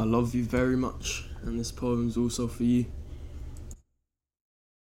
I love you very much, and this poem is also for you.